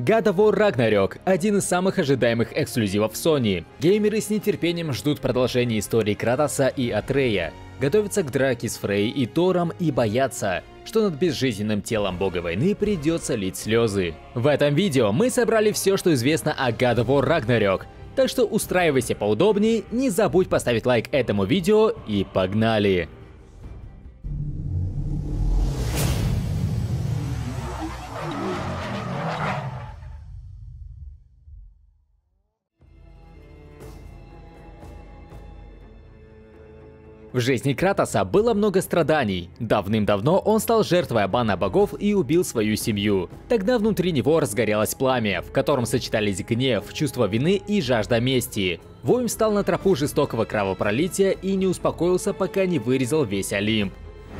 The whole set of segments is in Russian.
God of War Ragnarok – один из самых ожидаемых эксклюзивов Sony. Геймеры с нетерпением ждут продолжения истории Кратоса и Атрея, готовятся к драке с Фрей и Тором и боятся, что над безжизненным телом бога войны придется лить слезы. В этом видео мы собрали все, что известно о God of War Ragnarok, так что устраивайся поудобнее, не забудь поставить лайк этому видео и погнали! В жизни Кратоса было много страданий. Давным-давно он стал жертвой обмана богов и убил свою семью. Тогда внутри него разгорелось пламя, в котором сочетались гнев, чувство вины и жажда мести. Воин встал на тропу жестокого кровопролития и не успокоился, пока не вырезал весь Олимп.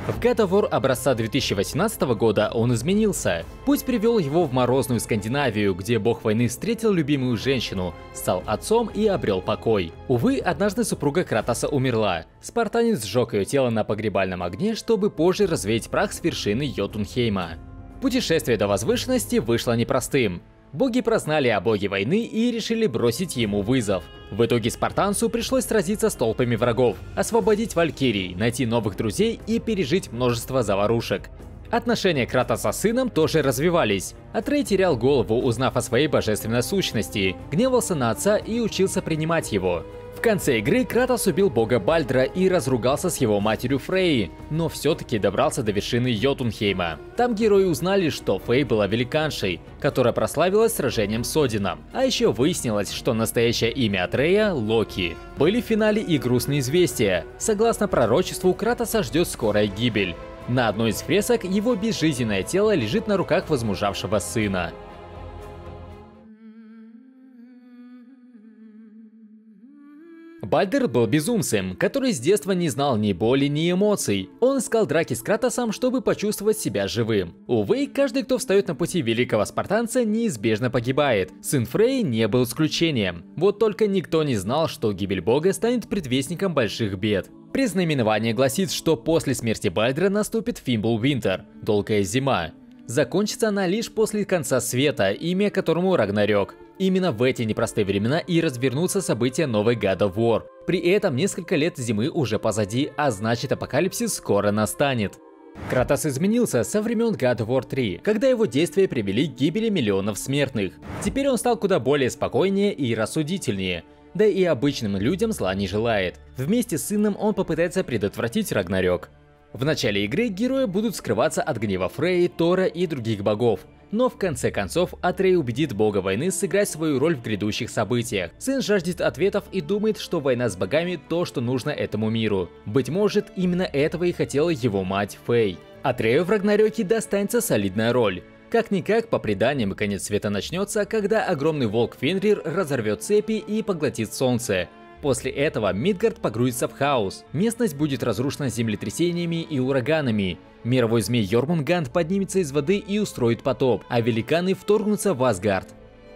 В God of War образца 2018 года он изменился. Путь привел его в морозную Скандинавию, где бог войны встретил любимую женщину, стал отцом и обрел покой. Увы, однажды супруга Кратоса умерла. Спартанец сжег ее тело на погребальном огне, чтобы позже развеять прах с вершины Йотунхейма. Путешествие до возвышенности вышло непростым. Боги прознали о боге войны и решили бросить ему вызов. В итоге спартанцу пришлось сразиться с толпами врагов, освободить Валькирий, найти новых друзей и пережить множество заварушек. Отношения Кратоса с сыном тоже развивались. Атрей терял голову, узнав о своей божественной сущности, гневался на отца и учился принимать его. В конце игры Кратос убил бога Бальдра и разругался с его матерью Фрей, но все-таки добрался до вершины Йотунхейма. Там герои узнали, что Фрей была великаншей, которая прославилась сражением с Одином. А еще выяснилось, что настоящее имя Атрея – Локи. Были в финале и грустные известия. Согласно пророчеству, Кратоса ждет скорая гибель. На одной из фресок его безжизненное тело лежит на руках возмужавшего сына. Бальдер был безумцем, который с детства не знал ни боли, ни эмоций. Он искал драки с Кратосом, чтобы почувствовать себя живым. Увы, каждый, кто встает на пути великого спартанца, неизбежно погибает. Сын Фрей не был исключением. Вот только никто не знал, что гибель бога станет предвестником больших бед. Признаменование гласит, что после смерти Бальдера наступит Фимбл Винтер – долгая зима. Закончится она лишь после конца света, имя которому Рагнарёк. Именно в эти непростые времена и развернутся события новой God of War. При этом несколько лет зимы уже позади, а значит апокалипсис скоро настанет. Кратос изменился со времен God of War 3, когда его действия привели к гибели миллионов смертных. Теперь он стал куда более спокойнее и рассудительнее. Да и обычным людям зла не желает. Вместе с сыном он попытается предотвратить Рагнарёк. В начале игры герои будут скрываться от гнева Фрей, Тора и других богов. Но в конце концов Атрей убедит бога войны сыграть свою роль в грядущих событиях. Сын жаждет ответов и думает, что война с богами то, что нужно этому миру. Быть может, именно этого и хотела его мать Фей. Атрею в Рагнарёке достанется солидная роль. Как-никак, по преданиям, конец света начнется, когда огромный волк Фенрир разорвет цепи и поглотит солнце. После этого Мидгард погрузится в хаос. Местность будет разрушена землетрясениями и ураганами. Мировой змей Йормунганд поднимется из воды и устроит потоп, а великаны вторгнутся в Асгард.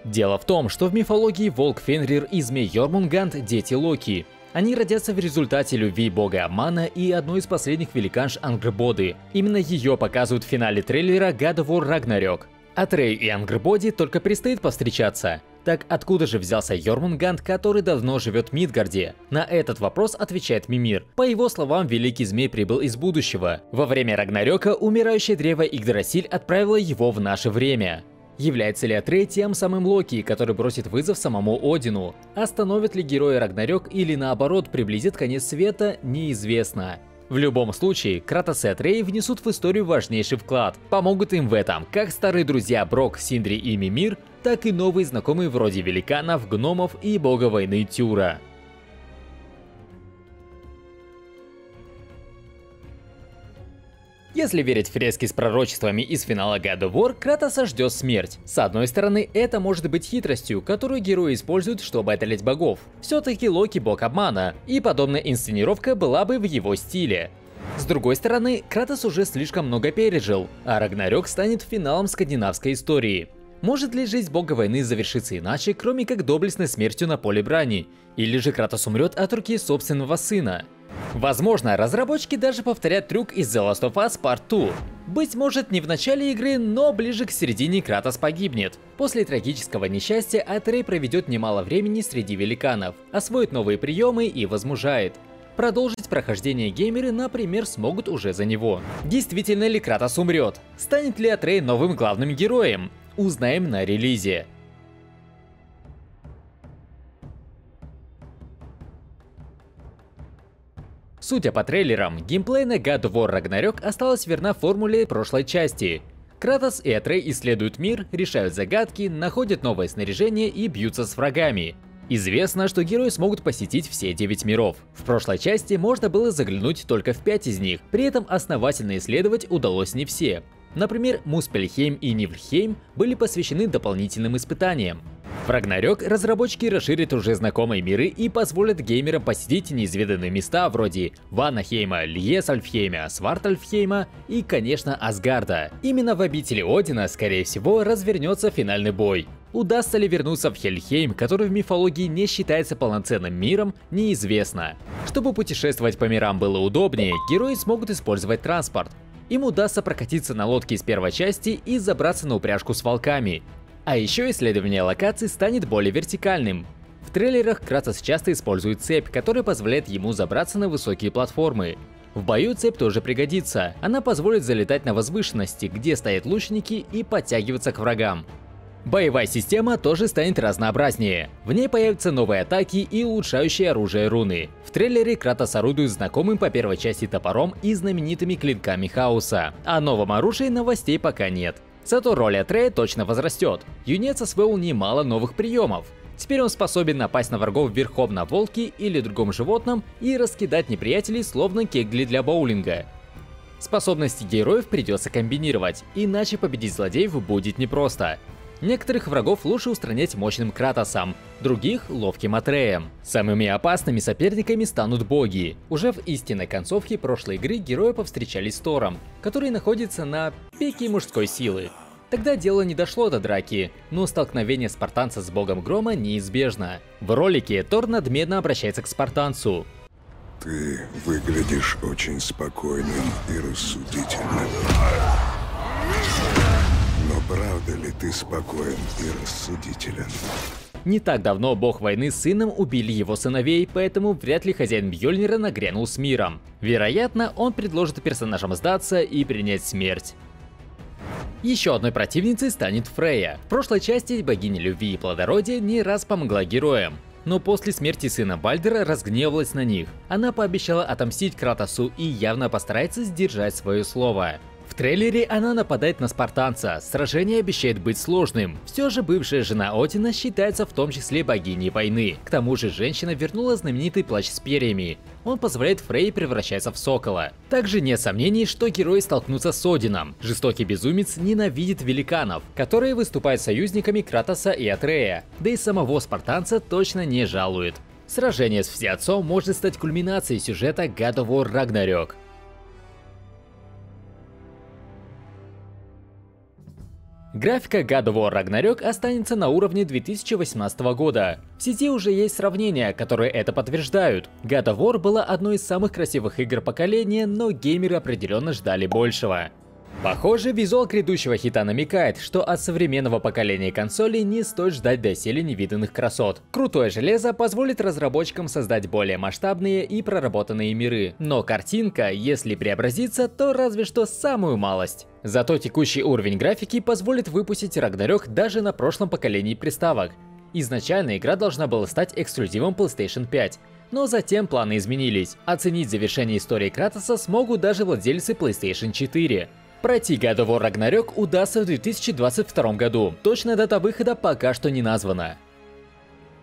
Дело в том, что в мифологии волк Фенрир и змей Йормунганд – дети Локи. Они родятся в результате любви бога обмана и одной из последних великанш Ангрбоды. Именно ее показывают в финале трейлера God of War Ragnarok. Атрей и Ангрбоди только предстоит повстречаться. Так откуда же взялся Йормунганд, который давно живет в Мидгарде? На этот вопрос отвечает Мимир. По его словам, Великий Змей прибыл из будущего. Во время Рагнарёка умирающее древо Игдрасиль отправило его в наше время. Является ли Атрей тем самым Локи, который бросит вызов самому Одину? Остановит ли героя Рагнарёк или наоборот приблизит конец света, неизвестно. В любом случае, Кратос и Атрей внесут в историю важнейший вклад. Помогут им в этом как старые друзья Брок, Синдри и Мимир, так и новые знакомые вроде великанов, гномов и бога войны Тюра. Если верить фрески с пророчествами из финала God of War, Кратоса ждет смерть. С одной стороны, это может быть хитростью, которую герои используют, чтобы одолеть богов. Все-таки Локи бог обмана, и подобная инсценировка была бы в его стиле. С другой стороны, Кратос уже слишком много пережил, а Рагнарёк станет финалом скандинавской истории. Может ли жизнь бога войны завершиться иначе, кроме как доблестной смертью на поле брани? Или же Кратос умрет от руки собственного сына? Возможно, разработчики даже повторят трюк из The Last of Us Part 2. Быть может не в начале игры, но ближе к середине Кратос погибнет. После трагического несчастья Атрей проведет немало времени среди великанов, освоит новые приемы и возмужает. Продолжить прохождение геймеры, например, смогут уже за него. Действительно ли Кратос умрет? Станет ли Атрей новым главным героем? Узнаем на релизе. Судя по трейлерам, геймплейная God of War Ragnarok осталась верна формуле прошлой части. Кратос и Атрей исследуют мир, решают загадки, находят новое снаряжение и бьются с врагами. Известно, что герои смогут посетить все 9 миров. В прошлой части можно было заглянуть только в 5 из них, при этом основательно исследовать удалось не все. Например, Муспельхейм и Нивльхейм были посвящены дополнительным испытаниям. В Рагнарёк разработчики расширят уже знакомые миры и позволят геймерам посетить неизведанные места вроде Ванахейма, Льесальфхейма, Свартальфхейма и, конечно, Асгарда. Именно в обители Одина, скорее всего, развернется финальный бой. Удастся ли вернуться в Хельхейм, который в мифологии не считается полноценным миром, неизвестно. Чтобы путешествовать по мирам было удобнее, герои смогут использовать транспорт. Им удастся прокатиться на лодке из первой части и забраться на упряжку с волками. А еще исследование локаций станет более вертикальным. В трейлерах Кратос часто использует цепь, которая позволяет ему забраться на высокие платформы. В бою цепь тоже пригодится. Она позволит залетать на возвышенности, где стоят лучники и подтягиваться к врагам. Боевая система тоже станет разнообразнее. В ней появятся новые атаки и улучшающие оружие руны. В трейлере Кратос орудует знакомым по первой части топором и знаменитыми клинками хаоса. О новом оружии новостей пока нет. Зато роль Атрея точно возрастет. Юнец освоил немало новых приемов. Теперь он способен напасть на врагов верхом на волке или другом животном и раскидать неприятелей словно кегли для боулинга. Способности героев придется комбинировать, иначе победить злодеев будет непросто. Некоторых врагов лучше устранять мощным Кратосом, других — ловким Атреем. Самыми опасными соперниками станут боги. Уже в истинной концовке прошлой игры герои повстречались с Тором, который находится на пике мужской силы. Тогда дело не дошло до драки, но столкновение спартанца с богом грома неизбежно. В ролике Тор надменно обращается к спартанцу. Ты выглядишь очень спокойным и рассудительным. Правда ли ты спокоен и рассудителен? Не так давно бог войны с сыном убили его сыновей, поэтому вряд ли хозяин Бьёльнира нагрянул с миром. Вероятно, он предложит персонажам сдаться и принять смерть. Еще одной противницей станет Фрея. В прошлой части богиня любви и плодородия не раз помогла героям. Но после смерти сына Бальдера разгневалась на них. Она пообещала отомстить Кратосу и явно постарается сдержать свое слово. В трейлере она нападает на спартанца, сражение обещает быть сложным. Все же бывшая жена Одина считается в том числе богиней войны. К тому же женщина вернула знаменитый плащ с перьями. Он позволяет Фрей превращаться в сокола. Также нет сомнений, что герои столкнутся с Одином. Жестокий безумец ненавидит великанов, которые выступают союзниками Кратоса и Атрея. Да и самого спартанца точно не жалует. Сражение с Всеотцом может стать кульминацией сюжета God of War Ragnarok. Графика God of War Ragnarok останется на уровне 2018 года. В сети уже есть сравнения, которые это подтверждают. God of War была одной из самых красивых игр поколения, но геймеры определенно ждали большего. Похоже, визуал грядущего хита намекает, что от современного поколения консолей не стоит ждать доселе невиданных красот. Крутое железо позволит разработчикам создать более масштабные и проработанные миры. Но картинка, если преобразится, то разве что самую малость. Зато текущий уровень графики позволит выпустить Рагнарёк даже на прошлом поколении приставок. Изначально игра должна была стать эксклюзивом PlayStation 5, но затем планы изменились. Оценить завершение истории Кратоса смогут даже владельцы PlayStation 4. Пройти God of удастся в 2022 году. Точная дата выхода пока что не названа.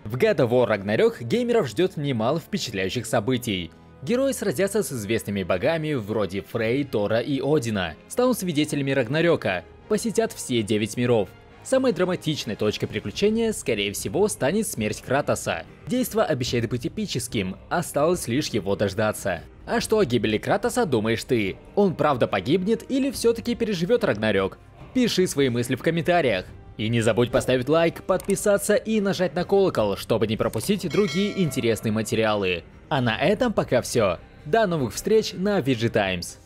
В God of геймеров ждет немало впечатляющих событий. Герои сразятся с известными богами вроде Фрей, Тора и Одина, станут свидетелями Рагнарёка, посетят все девять миров. Самой драматичной точкой приключения, скорее всего, станет смерть Кратоса. Действо обещает быть эпическим, осталось лишь его дождаться. А что о гибели Кратоса думаешь ты? Он правда погибнет или все-таки переживет Рагнарёк? Пиши свои мысли в комментариях. И не забудь поставить лайк, подписаться и нажать на колокол, чтобы не пропустить другие интересные материалы. А на этом пока все. До новых встреч на VG Times.